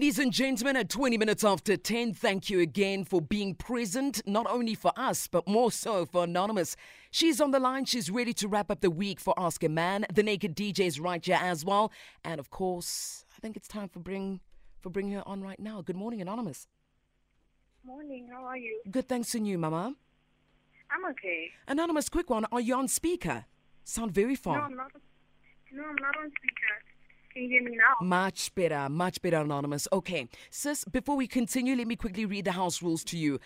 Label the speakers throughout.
Speaker 1: Ladies and gentlemen, at 20 minutes after 10, thank you again for being present, not only for us, but more so for Anonymous. She's on the line. She's ready to wrap up the week for Ask a Man. The Naked DJ is right here as well. And of course, I think it's time for bring for bringing her on right now. Good morning, Anonymous.
Speaker 2: Morning, how are you?
Speaker 1: Good, thanks to you, Mama.
Speaker 2: I'm okay.
Speaker 1: Anonymous, quick one. Are you on speaker? Sound very far. No.
Speaker 2: I'm not. No, I'm not on speaker. Can you hear me now?
Speaker 1: Much better, much better, Anonymous. Okay, sis, before we continue, let me quickly read the house rules to you.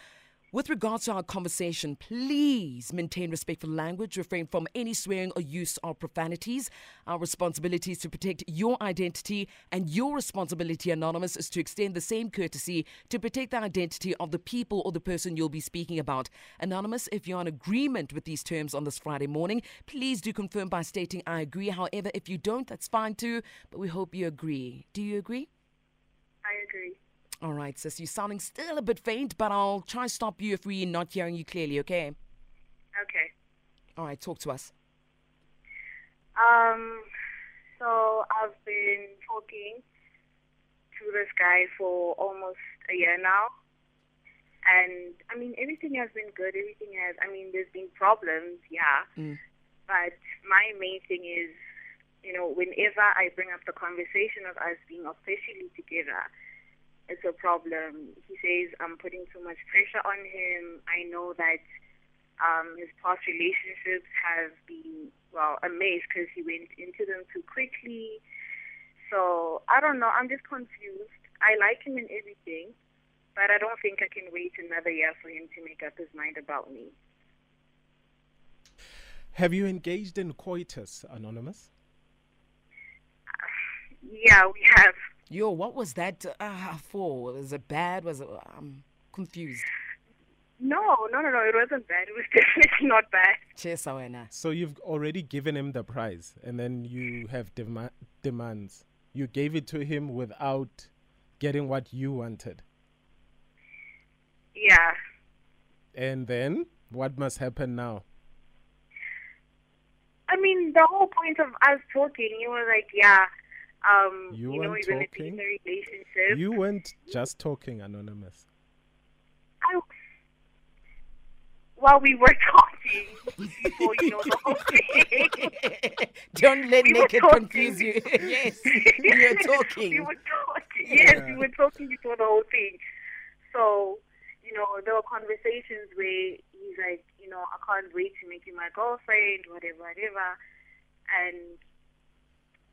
Speaker 1: With regards to our conversation, please maintain respectful language, refrain from any swearing or use of profanities. Our responsibility is to protect your identity, and your responsibility, Anonymous, is to extend the same courtesy to protect the identity of the people or the person you'll be speaking about. Anonymous, if you're in agreement with these terms on this Friday morning, please do confirm by stating I agree. However, if you don't, that's fine too, but we hope you agree. Do you agree?
Speaker 2: I agree.
Speaker 1: All right, sis, you're sounding still a bit faint, but I'll try stop you if we're not hearing you clearly, okay?
Speaker 2: Okay.
Speaker 1: All right, talk to us.
Speaker 2: Um, so I've been talking to this guy for almost a year now. And I mean, everything has been good. Everything has, I mean, there's been problems, yeah.
Speaker 1: Mm.
Speaker 2: But my main thing is, you know, whenever I bring up the conversation of us being officially together, it's a problem. He says I'm putting too much pressure on him. I know that um, his past relationships have been, well, a mess because he went into them too quickly. So I don't know. I'm just confused. I like him and everything, but I don't think I can wait another year for him to make up his mind about me.
Speaker 3: Have you engaged in coitus, Anonymous?
Speaker 2: Yeah, we have.
Speaker 1: Yo, what was that uh, for? Was it bad? Was it. I'm confused.
Speaker 2: No, no, no, no. It wasn't bad. It was definitely not bad.
Speaker 1: Cheers, Awena.
Speaker 3: So you've already given him the prize, and then you have dema- demands. You gave it to him without getting what you wanted.
Speaker 2: Yeah.
Speaker 3: And then what must happen now?
Speaker 2: I mean, the whole point of us talking, you were like, yeah, um,
Speaker 3: You
Speaker 2: you, know,
Speaker 3: weren't
Speaker 2: you're going to be in
Speaker 3: talking?
Speaker 2: a relationship.
Speaker 3: You weren't just talking, Anonymous.
Speaker 2: I, while we were talking, before you know the whole thing.
Speaker 1: Don't let
Speaker 2: We were
Speaker 1: naked confuse you. yes, you're talking.
Speaker 2: we were talking. Yes, we were talking before the whole thing. So, you know, there were conversations where he's like, you know, I can't wait to make you my girlfriend, whatever, whatever. And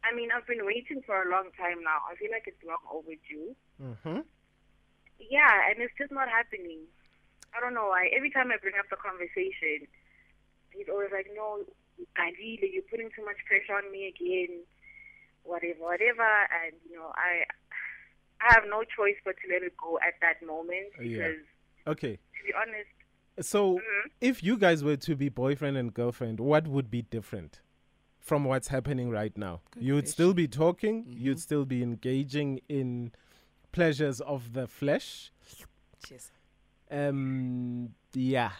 Speaker 2: I mean, I've been waiting for a long time now. I feel like it's long overdue.
Speaker 3: Mm-hmm.
Speaker 2: Yeah, and it's just not happening. I don't know why. Every time I bring up the conversation, he's always like, "No, Kadile, you're putting too much pressure on me again." Whatever, whatever, and you know, I, I have no choice but to let it go at that moment
Speaker 3: Yeah. Okay.
Speaker 2: to be honest,
Speaker 3: So
Speaker 2: Mhm.
Speaker 3: if you guys were to be boyfriend and girlfriend, what would be different from what's happening right now?
Speaker 1: Good
Speaker 3: you would still be talking,
Speaker 1: Mhm.
Speaker 3: you'd still be engaging in pleasures of the flesh.
Speaker 1: Cheers.
Speaker 3: Um yeah.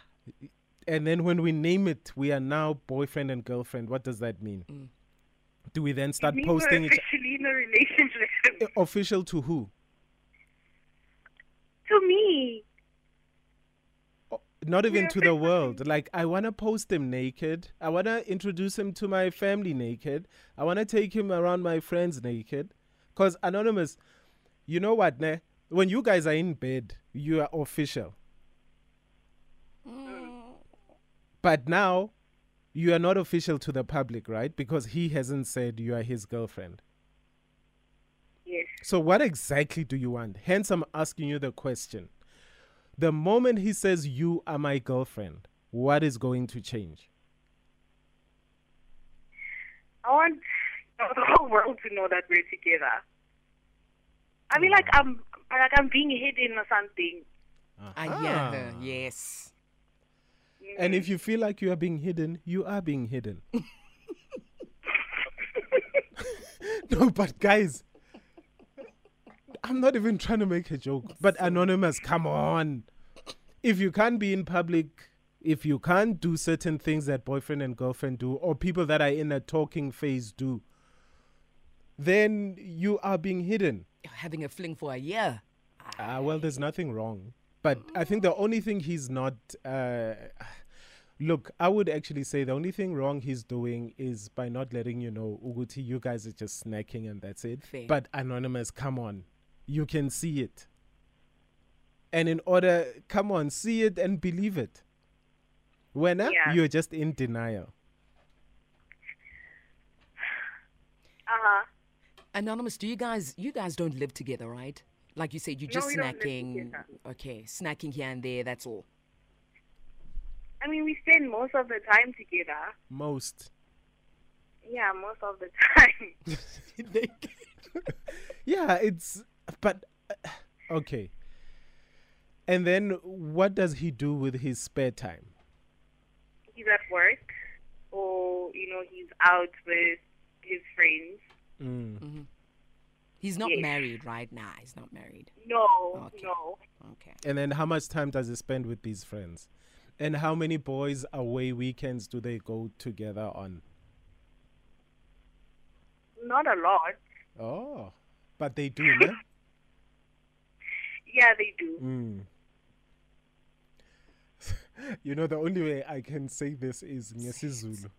Speaker 3: And then when we name it, we are now boyfriend and girlfriend. What does that mean?
Speaker 1: Mm.
Speaker 3: Do we then start posting each
Speaker 2: officially in a relationship.
Speaker 3: official to who?
Speaker 2: to me,
Speaker 3: Not even to the world. Like I want to post him naked. I want to introduce him to my family naked. I want to take him around my friends naked. Cuz anonymous, you know what, ne? When you guys are in bed, you are official. Mm. But now you are not official to the public, right? Because he hasn't said you are his girlfriend.
Speaker 2: yes.
Speaker 3: So what exactly do you want? Hence I'm asking you the question. The moment he says you are my girlfriend, what is going to change?
Speaker 2: I want the whole world to know that we're together. I mean, like I'm like I'm being hidden or something.
Speaker 1: I uh-huh. hear her. Yes. Mm.
Speaker 3: And if you feel like you are being hidden, you are being hidden. no, but guys, I'm not even trying to make a joke. But Anonymous, come on. If you can't be in public, if you can't do certain things that boyfriend and girlfriend do, or people that are in a talking phase do, then you are being hidden.
Speaker 1: having a fling for a year.
Speaker 3: Ah, well, there's nothing wrong. But I think the only thing he's not. Uh, look, I would actually say the only thing wrong he's doing is by not letting you know, Uguti, you guys are just snacking and that's it.
Speaker 1: Fair.
Speaker 3: But Anonymous, come on. You can see it. And in order, come on, see it and believe it. When
Speaker 2: Yeah.
Speaker 3: you're just in denial.
Speaker 2: Uh huh.
Speaker 1: Anonymous, do you guys you guys don't live together, right? Like you said, you're just
Speaker 2: we
Speaker 1: snacking. Okay, snacking here and there. That's all.
Speaker 2: I mean, we spend most of the time together.
Speaker 3: Most.
Speaker 2: Yeah, most of the time.
Speaker 3: yeah, it's. But. uh, Okay. And then what does he do with his spare time?
Speaker 2: he's at work, or you know, he's out with his friends.
Speaker 3: Mm.
Speaker 1: He's not
Speaker 2: Yes.
Speaker 1: married right now. He's not married.
Speaker 2: No,
Speaker 1: Okay.
Speaker 2: no.
Speaker 1: Okay.
Speaker 3: And then how much time does he spend with these friends? And how many boys away weekends do they go together on?
Speaker 2: Not a lot.
Speaker 3: Oh, but they do, no?
Speaker 2: Yeah, they do.
Speaker 3: Mm. you know, the only way I can say this is ngesizulu.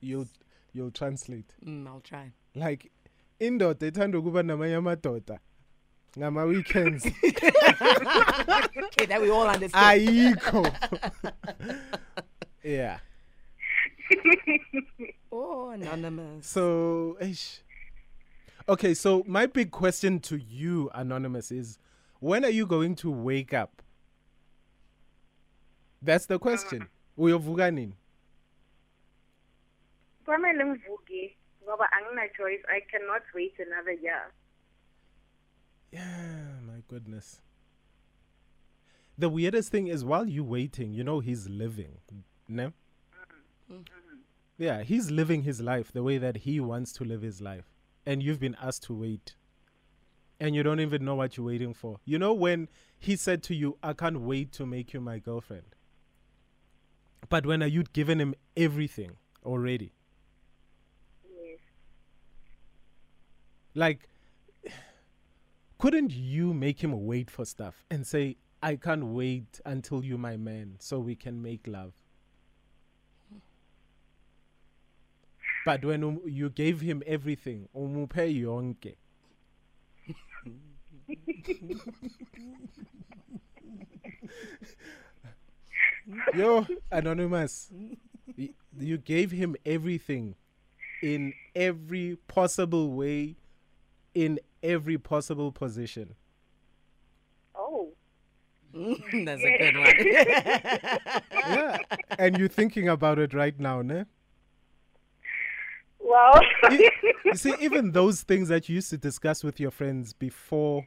Speaker 3: You'll you'll translate.
Speaker 1: Mm, I'll try.
Speaker 3: Like indoda ethanda ukuba namanye amadoda ngama weekends
Speaker 1: Okay, that we all understand.
Speaker 3: ayikho. yeah.
Speaker 1: oh, anonymous.
Speaker 3: So, eish. okay. So my big question to you, anonymous, is when are you going to wake up? That's the question. Uyovuka nini?
Speaker 2: Kwamele ngivuke ngoba angina choice. I cannot wait another year.
Speaker 3: Yeah, my goodness. The weirdest thing is while you waiting, you know he's living. No? Mm-hmm. Yeah, he's living his life the way that he wants to live his life. And you've been asked to wait. And you don't even know what you're waiting for. You know when he said to you, I can't wait to make you my girlfriend. But when are you given him everything already?
Speaker 2: Yes.
Speaker 3: Like, couldn't you make him wait for stuff and say, I can't wait until you're my man so we can make love? But when you gave him everything, umuphe yonke. Yo, anonymous. You gave him everything in every possible way, in every possible position.
Speaker 2: Oh.
Speaker 1: That's a good one.
Speaker 3: Yeah. and you're thinking about it right now, ne?
Speaker 2: Well.
Speaker 3: You, you see, even those things that you used to discuss with your friends before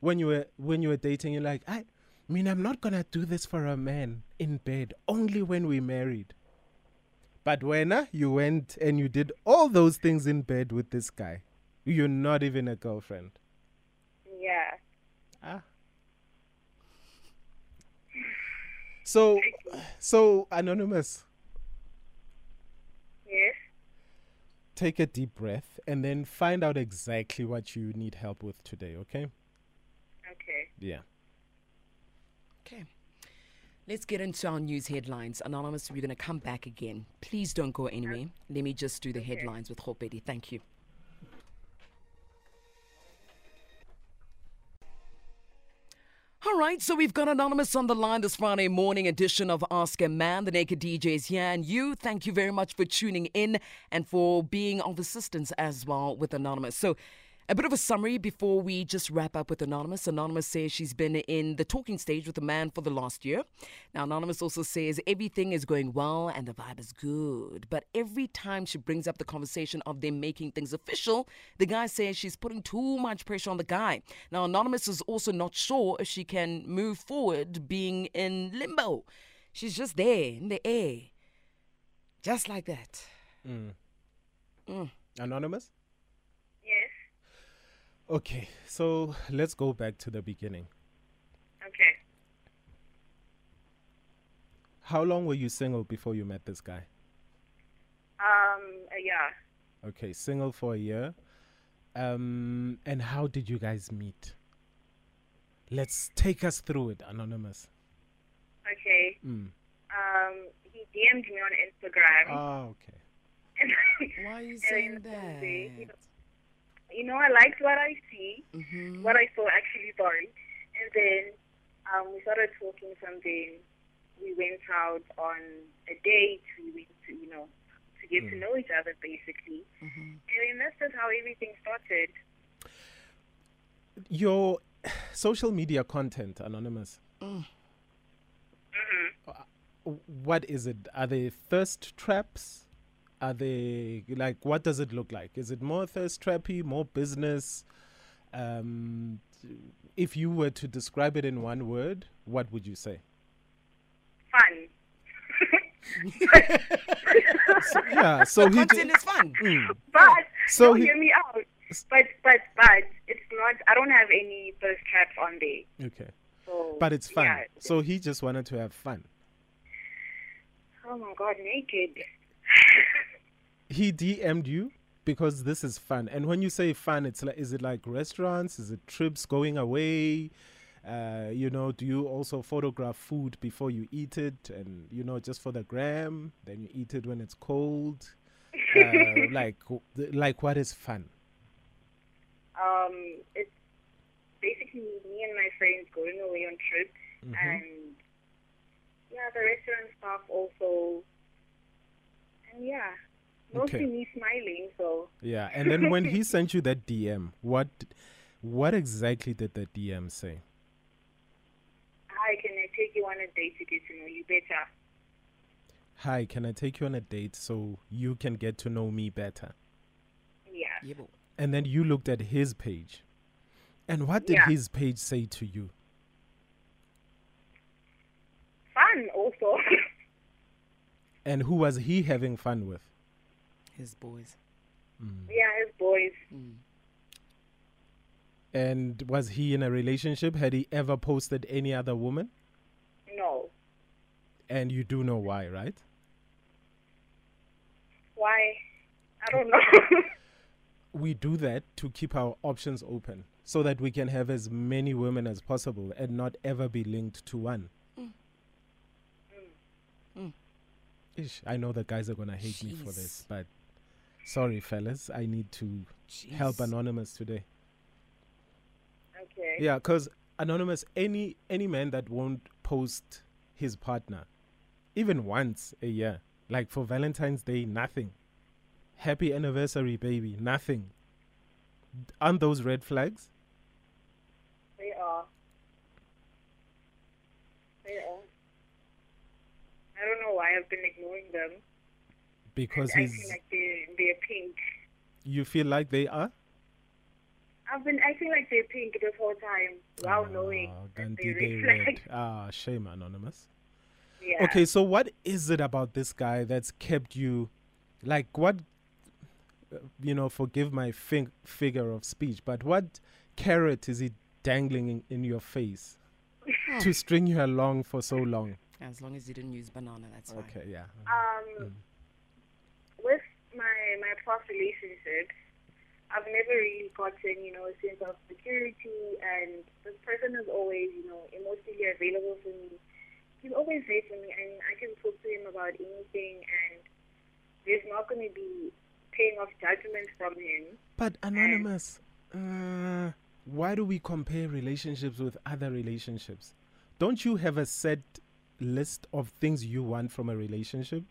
Speaker 3: when you were when you were dating, you're like, I mean I'm not gonna do this for a man in bed, only when we married. But when uh, you went and you did all those things in bed with this guy, you're not even a girlfriend.
Speaker 2: yeah.
Speaker 3: Ah. So, so anonymous,
Speaker 2: Yes.
Speaker 3: Take a deep breath and then find out exactly what you need help with today. Okay?
Speaker 2: Okay.
Speaker 3: Yeah.
Speaker 1: okay. Let's get into our news headlines. Anonymous, we're going to come back again. Please don't go anywhere. Let me just do the headlines with Hopedi. Thank you. Right, so we've got Anonymous on the line this Friday morning edition of Ask a Man. The Naked DJ is here, and you, thank you very much for tuning in and for being of assistance as well with Anonymous. So, a bit of a summary before we just wrap up with Anonymous. Anonymous says she's been in the talking stage with a man for the last year. Now, Anonymous also says everything is going well and the vibe is good. But every time she brings up the conversation of them making things official, the guy says she's putting too much pressure on the guy. Now, Anonymous is also not sure if she can move forward being in limbo. She's just there in the air. Just like that. Mm. Mm.
Speaker 3: Anonymous?
Speaker 2: Yes.
Speaker 3: Okay, so let's go back to the beginning.
Speaker 2: Okay.
Speaker 3: How long were you single before you met this guy?
Speaker 2: Um. uh, yeah.
Speaker 3: Okay, single for a year. Um, and how did you guys meet? Let's take us through it, Anonymous.
Speaker 2: Okay.
Speaker 3: Mm.
Speaker 2: Um, he DM'd me on Instagram.
Speaker 3: Oh, okay.
Speaker 1: Why are you
Speaker 2: And
Speaker 1: saying
Speaker 2: then
Speaker 1: that?
Speaker 2: Sunday, you know, I liked what I see,
Speaker 1: Mm-hmm.
Speaker 2: what I saw actually, sorry. And then um, we started talking something. We went out on a date. We went to, you know, to get to know each other basically.
Speaker 1: Mm-hmm.
Speaker 2: And then that's just how everything started.
Speaker 3: Your social media content, Anonymous.
Speaker 2: hmm
Speaker 3: What is it? Are they thirst traps? Are they like what does it look like? Is it more thirst trappy, more business? Um, if you were to describe it in one word, what would you say?
Speaker 2: Fun.
Speaker 3: Yeah, so he
Speaker 1: Content
Speaker 3: ju-
Speaker 1: is fun.
Speaker 3: Mm.
Speaker 2: But
Speaker 3: So he-
Speaker 2: hear me out. But but but it's not. I don't have any thirst traps on there.
Speaker 3: okay,
Speaker 2: So
Speaker 3: but it's fun.
Speaker 2: Yeah.
Speaker 3: So he just wanted to have fun.
Speaker 2: Oh my God, naked.
Speaker 3: He DM'd you because this is fun. And when you say fun, it's like is it like restaurants? Is it trips going away? Uh, you know, do you also photograph food before you eat it, and you know, just for the gram? Then you eat it when it's cold. Uh, like, like what is fun?
Speaker 2: um, it's basically me and my friends going away on trips,
Speaker 3: Mhm.
Speaker 2: and yeah, the restaurant staff also, and yeah, mostly
Speaker 3: Okay.
Speaker 2: me smiling. So
Speaker 3: Yeah, and then when he sent you that DM, what, what exactly did the DM say?
Speaker 2: hi, can I take you on a date to get to know you better?
Speaker 3: Hi, can I take you on a date so you can get to know me better?
Speaker 2: Yeah.
Speaker 1: Yeah,
Speaker 3: And then you looked at his page. And what did
Speaker 2: Yeah.
Speaker 3: his page say to you?
Speaker 2: Fun also.
Speaker 3: And who was he having fun with?
Speaker 1: His boys.
Speaker 2: yeah, his boys.
Speaker 1: Mm.
Speaker 3: And was he in a relationship? Had he ever posted any other woman?
Speaker 2: No.
Speaker 3: And you do know why, right?
Speaker 2: Why? I don't know.
Speaker 3: We do that to keep our options open so that we can have as many women as possible and not ever be linked to one.
Speaker 1: Mm.
Speaker 3: Ish, I know the guys are going to hate me for this, but sorry, fellas. I need to help Anonymous today.
Speaker 2: okay.
Speaker 3: Yeah, because anonymous, any any man that won't post his partner, even once a year, like for Valentine's Day, nothing. Happy anniversary, baby, nothing. Aren't those red flags?
Speaker 2: They are. They are. I don't know why I've been ignoring them.
Speaker 3: Because
Speaker 2: and
Speaker 3: he's.
Speaker 2: acting like they're, they're pink.
Speaker 3: You feel like they are.
Speaker 2: I've been acting like they're pink the whole time, while knowing
Speaker 3: Ah,
Speaker 2: that
Speaker 3: Gandhi,
Speaker 2: they're
Speaker 3: they
Speaker 2: red
Speaker 3: red. Ah, shame, anonymous.
Speaker 2: Yeah.
Speaker 3: Okay, so what is it about this guy that's kept you, like what, uh, you know, forgive my fig- figure of speech, but what carrot is he dangling in, in your face to string you along for so long?
Speaker 1: As long as you didn't use banana, that's fine.
Speaker 3: Okay, yeah.
Speaker 2: Um,
Speaker 3: Mm.
Speaker 2: My my past relationships, I've never really gotten you know a sense of security, and this person is always you know emotionally available for me. He's always there for me, and I can talk to him about anything, and there's not going to be paying off judgment from him.
Speaker 3: But anonymous, uh, why do we compare relationships with other relationships? Don't you have a set list of things you want from a relationship?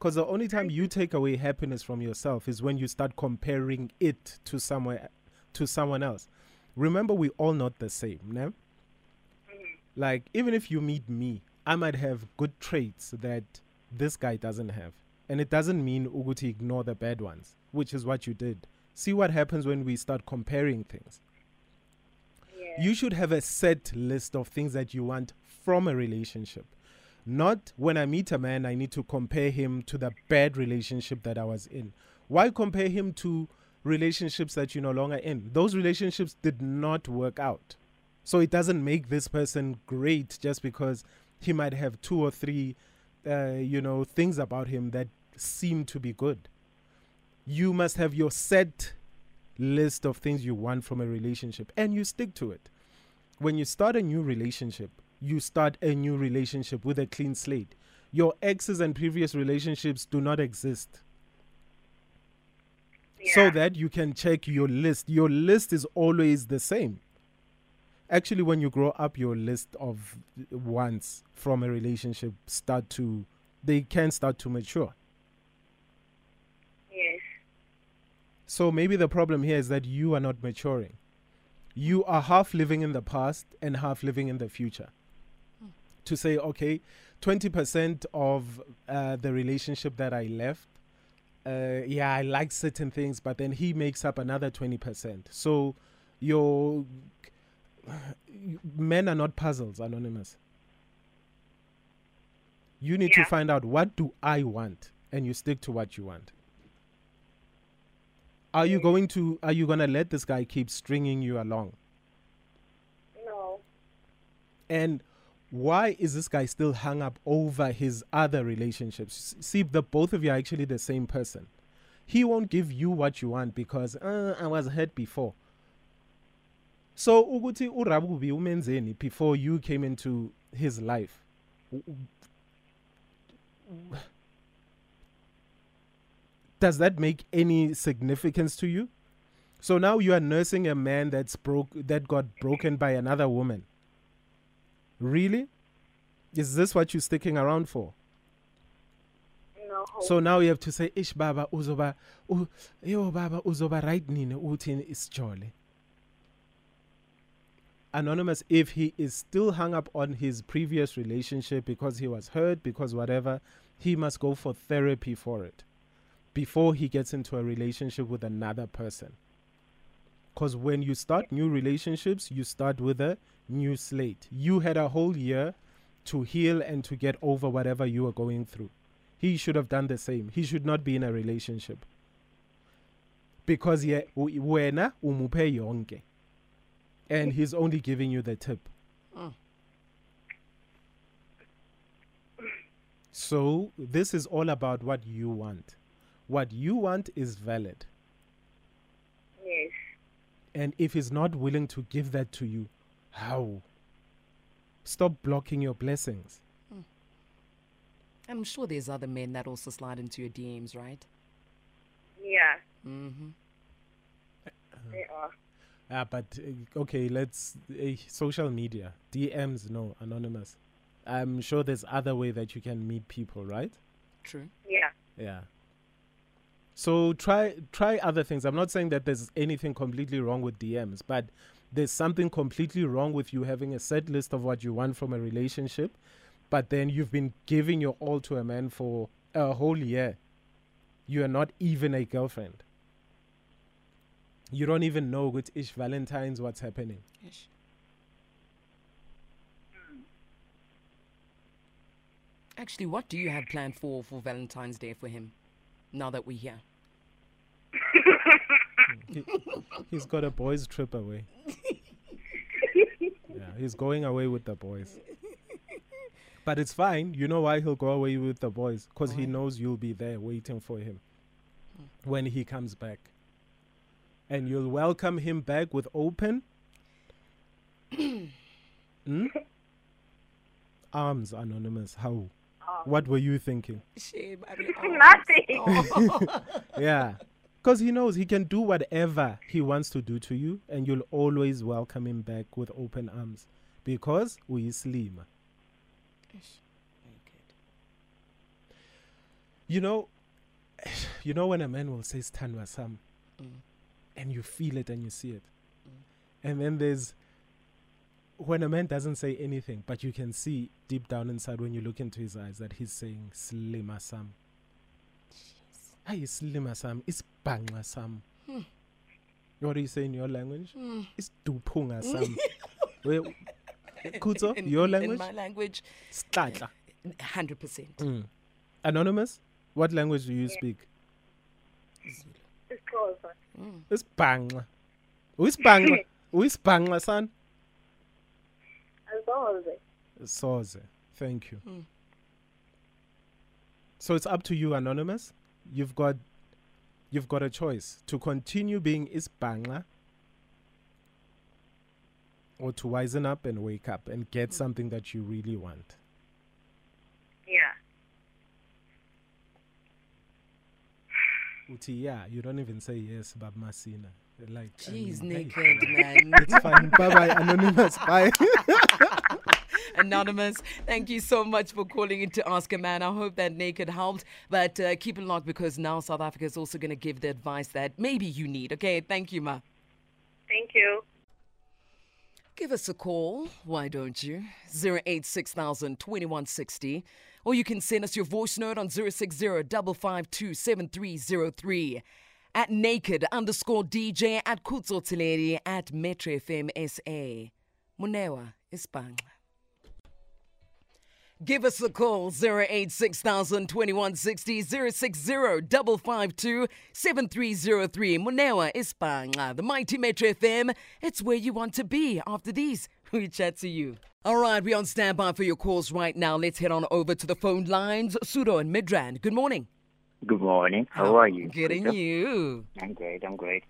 Speaker 3: Because the only time you take away happiness from yourself is when you start comparing it to somewhere, to someone else. Remember, we all not the same, no? Mm-hmm. Like even if you meet me, I might have good traits that this guy doesn't have, and it doesn't mean uguti ignore the bad ones, which is what you did. See what happens when we start comparing things.
Speaker 2: Yeah.
Speaker 3: You should have a set list of things that you want from a relationship. Not when I meet a man, I need to compare him to the bad relationship that I was in. Why compare him to relationships that you're no longer in? Those relationships did not work out. So it doesn't make this person great just because he might have two or three, uh, you know, things about him that seem to be good. You must have your set list of things you want from a relationship and you stick to it. When you start a new relationship, you start a new relationship with a clean slate. Your exes and previous relationships do not exist. So that you can check your list. Your list is always the same. Actually, when you grow up, your list of wants from a relationship start to, they can start to mature.
Speaker 2: Yes.
Speaker 3: So maybe the problem here is that you are not maturing. You are half living in the past and half living in the future. To say, okay, 20% of uh, the relationship that I left, uh, yeah, I like certain things, but then he makes up another 20%. So your men are not puzzles, Anonymous. You need to find out what do I want and you stick to what you want. Are you going to are you going to let this guy keep stringing you along?
Speaker 2: No.
Speaker 3: And why is this guy still hung up over his other relationships? See, the both of you are actually the same person. He won't give you what you want because uh, I was hurt before. So ukuthi urabubi umenzeni before you came into his life. Does that make any significance to you? So now you are nursing a man that's broke that got broken by another woman. Really? Is this what you're sticking around for?
Speaker 2: No.
Speaker 3: So now you have to say, Ish Baba uzoba u- yo Baba uzoba right nini uthi isijole. Anonymous, if he is still hung up on his previous relationship because he was hurt, because whatever, he must go for therapy for it before he gets into a relationship with another person. Because when you start new relationships, you start with a new slate. You had a whole year to heal and to get over whatever you are going through. He should have done the same. He should not be in a relationship. Because u- wena umuphe yonke. And he's only giving you the tip. So this is all about what you want. What you want is valid.
Speaker 2: Yes.
Speaker 3: And if he's not willing to give that to you, how? Stop blocking your blessings.
Speaker 1: I'm sure there's other men that also slide into your DMs, right?
Speaker 2: Yeah.
Speaker 1: Mm-hmm.
Speaker 2: They are.
Speaker 3: Ah, but uh, okay, let's uh, social media DMs. No, anonymous. I'm sure there's other way that you can meet people, right?
Speaker 1: True.
Speaker 2: Yeah.
Speaker 3: Yeah. So try try other things. I'm not saying that there's anything completely wrong with DMs, but there's something completely wrong with you having a set list of what you want from a relationship, but then you've been giving your all to a man for a whole year. You are not even a girlfriend. You don't even know with ish Valentine's what's happening.
Speaker 1: Ish. Actually, what do you have planned for for Valentine's Day for him? Now that we're here.
Speaker 3: He, he's got a boys' trip away. yeah, he's going away with the boys. But it's fine. You know why he'll go away with the boys? Because he knows you'll be there waiting for him when he comes back. And you'll welcome him back with open Hmm? arms, Anonymous. How? What were you thinking?
Speaker 1: Shame. I mean,
Speaker 2: Nothing.
Speaker 1: oh.
Speaker 3: yeah. Because he knows he can do whatever he wants to do to you, and you'll always welcome him back with open arms. Because we slim.
Speaker 1: Ish. Very good.
Speaker 3: You know, you know when a man will say Stanwa Sam,
Speaker 1: Mm.
Speaker 3: and you feel it and you see it. And then there's when a man doesn't say anything, but you can see deep down inside when you look into his eyes that he's saying Slima Sam. Hey, Slima Sam. It's Bangla Sam.
Speaker 1: Hmm.
Speaker 3: What do you say in your language?
Speaker 1: Mm.
Speaker 3: It's Dupunga Sam. Where, Kuzo,
Speaker 1: In-
Speaker 3: your language?
Speaker 1: In my language,
Speaker 3: Stlatla.
Speaker 1: 100%.
Speaker 3: Mm. Anonymous, what language do you
Speaker 2: Yeah.
Speaker 3: speak?
Speaker 1: Zulu.
Speaker 2: It's closer.
Speaker 1: Mm.
Speaker 3: It's Bangla. Who's Bangla? Who's Bangla, son?
Speaker 2: As well as it.
Speaker 3: Soze. Thank you.
Speaker 1: Mm.
Speaker 3: So it's up to you, Anonymous. You've got You've got a choice to continue being isbanga or to wisen up and wake up and get mm. something that you really want.
Speaker 2: Yeah.
Speaker 3: Uti, yeah, you don't even say yes, Bab Masina. Like, I
Speaker 1: Jeez,
Speaker 3: mean, hey,
Speaker 1: naked man.
Speaker 3: It's fine. bye bye, Anonymous. Bye.
Speaker 1: Anonymous, thank you so much for calling in to ask a man. I hope that naked helped, but uh, keep it locked because now South Africa is also going to give the advice that maybe you need. Okay, thank you, Ma.
Speaker 2: Thank you.
Speaker 1: Give us a call, why don't you? 086 2160. Or you can send us your voice note on 060 At naked underscore DJ at Khutso Theledi at Metro FM SA. Munewa Isbanga. Give us a call 086 2160 060 552 7303. Munewa Isbanga, the mighty Metro FM. It's where you want to be. After these, we chat to you. All right, we're on standby for your calls right now. Let's head on over to the phone lines. Sudo and Midrand, good morning.
Speaker 4: Good morning. How are you?
Speaker 1: Good and you.
Speaker 4: I'm great. I'm great.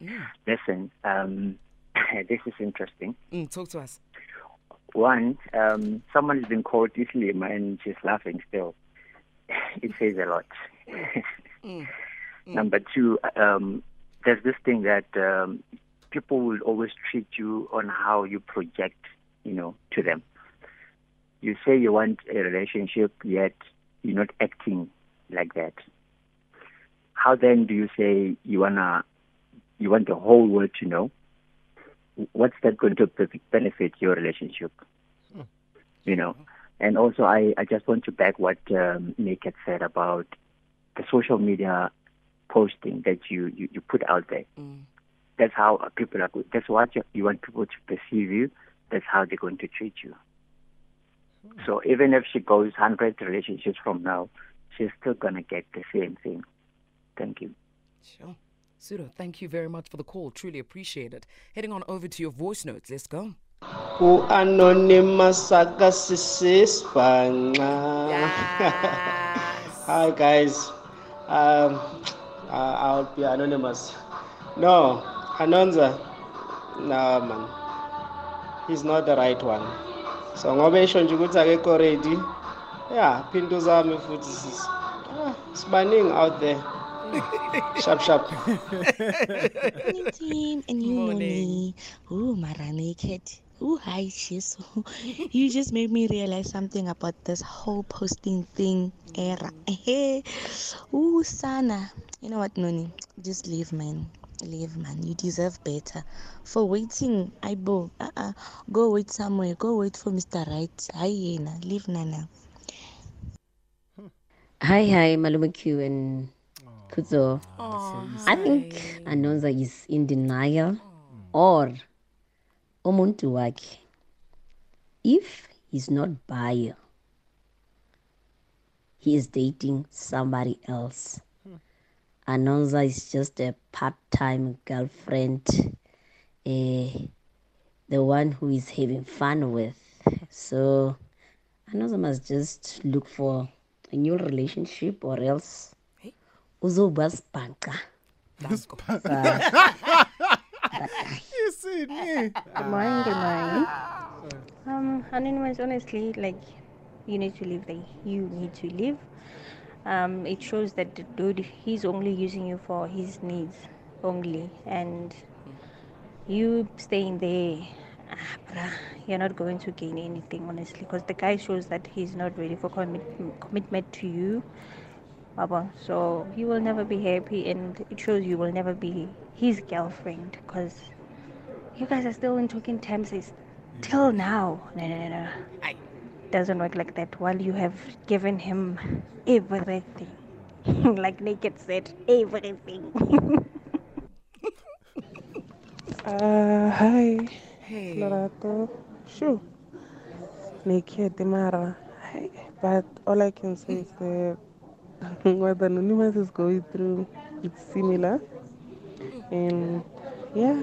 Speaker 4: Listen, um, this is interesting.
Speaker 1: Mm, talk to us.
Speaker 4: One, um, someone has been called Islam and she's laughing still. It says a lot. Number two, um, there's this thing that um, people will always treat you on how you project, you know, to them. You say you want a relationship, yet you're not acting like that. How then do you say you wanna, you want the whole world to know? What's that going to benefit your relationship? Hmm. You know, and also I, I just want to back what um, Nick had said about the social media posting that you, you, you put out there. Hmm. That's how people are good. That's what you, you want people to perceive you. That's how they're going to treat you. Hmm. So even if she goes 100 relationships from now, she's still going to get the same thing. Thank you.
Speaker 1: Sure. Sudo, thank you very much for the call. Truly appreciate it. Heading on over to your voice notes. Let's go.
Speaker 5: U-Anonymous akasisibhanqa. Hi guys. Um, uh, I'll be anonymous. No, Anonza. No man. He's not the right one. So ngoba esho nje ukuthi akekho ready. Yeah, phinto zami futhi sis. Ah, sibaningi out there. sharp sharp.
Speaker 6: morning team and you know me. Ooh, Mara naked. Ooh, hi, Shiso. you just made me realize something about this whole posting thing era. Ooh, Sana. You know what, Noni? Just leave, man. Leave, man. You deserve better. For waiting, I bo. Uh-uh. Go wait somewhere. Go wait for Mr. Right. Hyena. Leave Nana.
Speaker 7: Hi, hi, Malume Q and Kuzo. I think Anonza is in denial or umuntu wakhe. If he's not by he is dating somebody else. Anonza is just a part-time girlfriend, eh, the one who is having fun with. So Anonza must just look for a new relationship or else uzoba sibhaqa.
Speaker 3: You see me.
Speaker 8: Good morning, good morning. Um, Anonymous, honestly, like, you need to leave there. You need to leave. Um, it shows that the dude, he's only using you for his needs only. And you staying there, ah, bruh, you're not going to gain anything, honestly. Because the guy shows that he's not ready for commit- commitment to you. Baba. So he will never be happy, and it shows you will never be his girlfriend because you guys are still in talking terms is till now. No, no, no, no.
Speaker 1: Aye.
Speaker 8: Doesn't work like that. While you have given him everything, like Naked said, everything.
Speaker 9: Uh, hi,
Speaker 1: Hey.
Speaker 9: Lorato. Sure. Naked, Mara. Hi. But all I can say is that what the Anonymous is going through, it's similar. And yeah,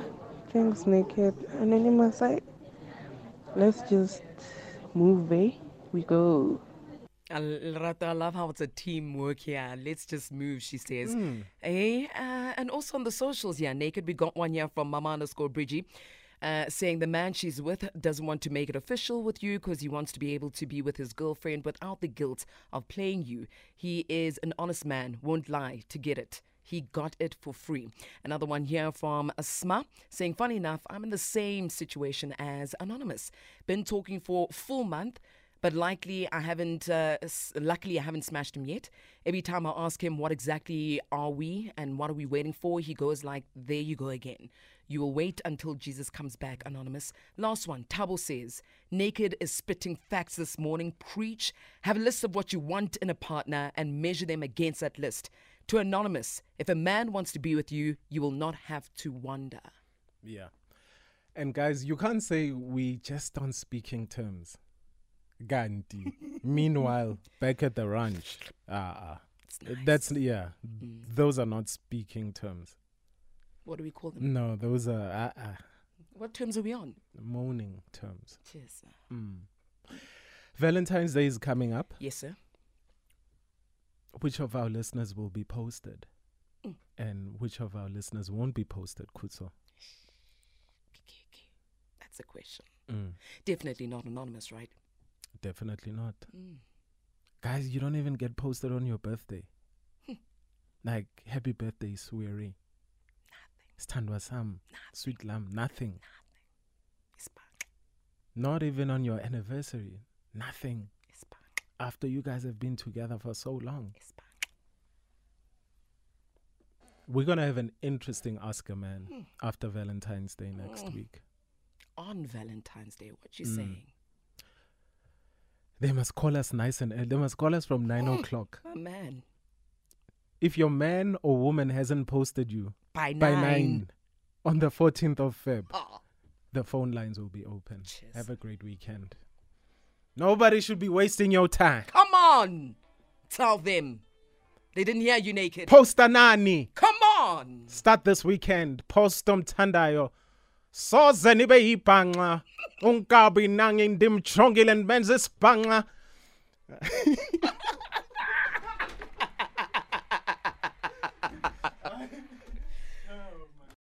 Speaker 9: thanks, Naked. Anonymous, I, let's just move, eh? We go.
Speaker 1: I, I love how it's a teamwork here. Let's just move, she says. Eh? Uh, and also on the socials yeah, naked, we got one here from Mama underscore Bridgie. Uh, saying the man she's with doesn't want to make it official with you because he wants to be able to be with his girlfriend without the guilt of playing you. He is an honest man, won't lie to get it. He got it for free. Another one here from Asma saying, Funny enough, I'm in the same situation as Anonymous. Been talking for full month, but likely I haven't. Uh, luckily, I haven't smashed him yet. Every time I ask him what exactly are we and what are we waiting for, he goes like, "There you go again." You will wait until Jesus comes back, Anonymous. Last one, Tabo says, Naked is spitting facts this morning. Preach. Have a list of what you want in a partner and measure them against that list. To Anonymous, if a man wants to be with you, you will not have to wonder.
Speaker 3: Yeah. And guys, you can't say we just on speaking terms. Gandhi. Meanwhile, back at the ranch, ah, uh, that's yeah. Those are not speaking terms.
Speaker 1: What do we call them?
Speaker 3: No, those are uh, uh,
Speaker 1: What terms are we on?
Speaker 3: moaning terms.
Speaker 1: Cheers. sir.
Speaker 3: Mm. Valentine's Day is coming up.
Speaker 1: Yes, sir.
Speaker 3: Which of our listeners will be posted?
Speaker 1: Mm.
Speaker 3: And which of our listeners won't be posted,
Speaker 1: Khutso? That's a question.
Speaker 3: Mm.
Speaker 1: Definitely not anonymous, right?
Speaker 3: Definitely not.
Speaker 1: Mm.
Speaker 3: Guys, you don't even get posted on your birthday. like, happy birthday, Sweary. Standwa Sam, Sweet Lamb, nothing.
Speaker 1: It's.
Speaker 3: Not even on your anniversary. Nothing. After you guys have been together for so long. We're going to have an interesting Ask a Man
Speaker 1: Hmm.
Speaker 3: after Valentine's Day next week.
Speaker 1: On Valentine's Day, what you
Speaker 3: Mm.
Speaker 1: saying?
Speaker 3: They must call us nice and early. They must call us from 9 o'clock.
Speaker 1: Oh, man.
Speaker 3: If your man or woman hasn't posted you
Speaker 1: By
Speaker 3: by
Speaker 1: nine.
Speaker 3: on the 14th of Feb,
Speaker 1: Oh,
Speaker 3: the phone lines will be open.
Speaker 1: Cheers.
Speaker 3: Have a great weekend. Nobody should be wasting your time.
Speaker 1: come on. Tell them. They didn't hear you naked.
Speaker 3: Posta nani.
Speaker 1: Come on.
Speaker 3: Start this weekend. Post umthandayo. Soze nibe yibhanxa. Unkabi nangi ndimjongile ndimenza isibhanxa.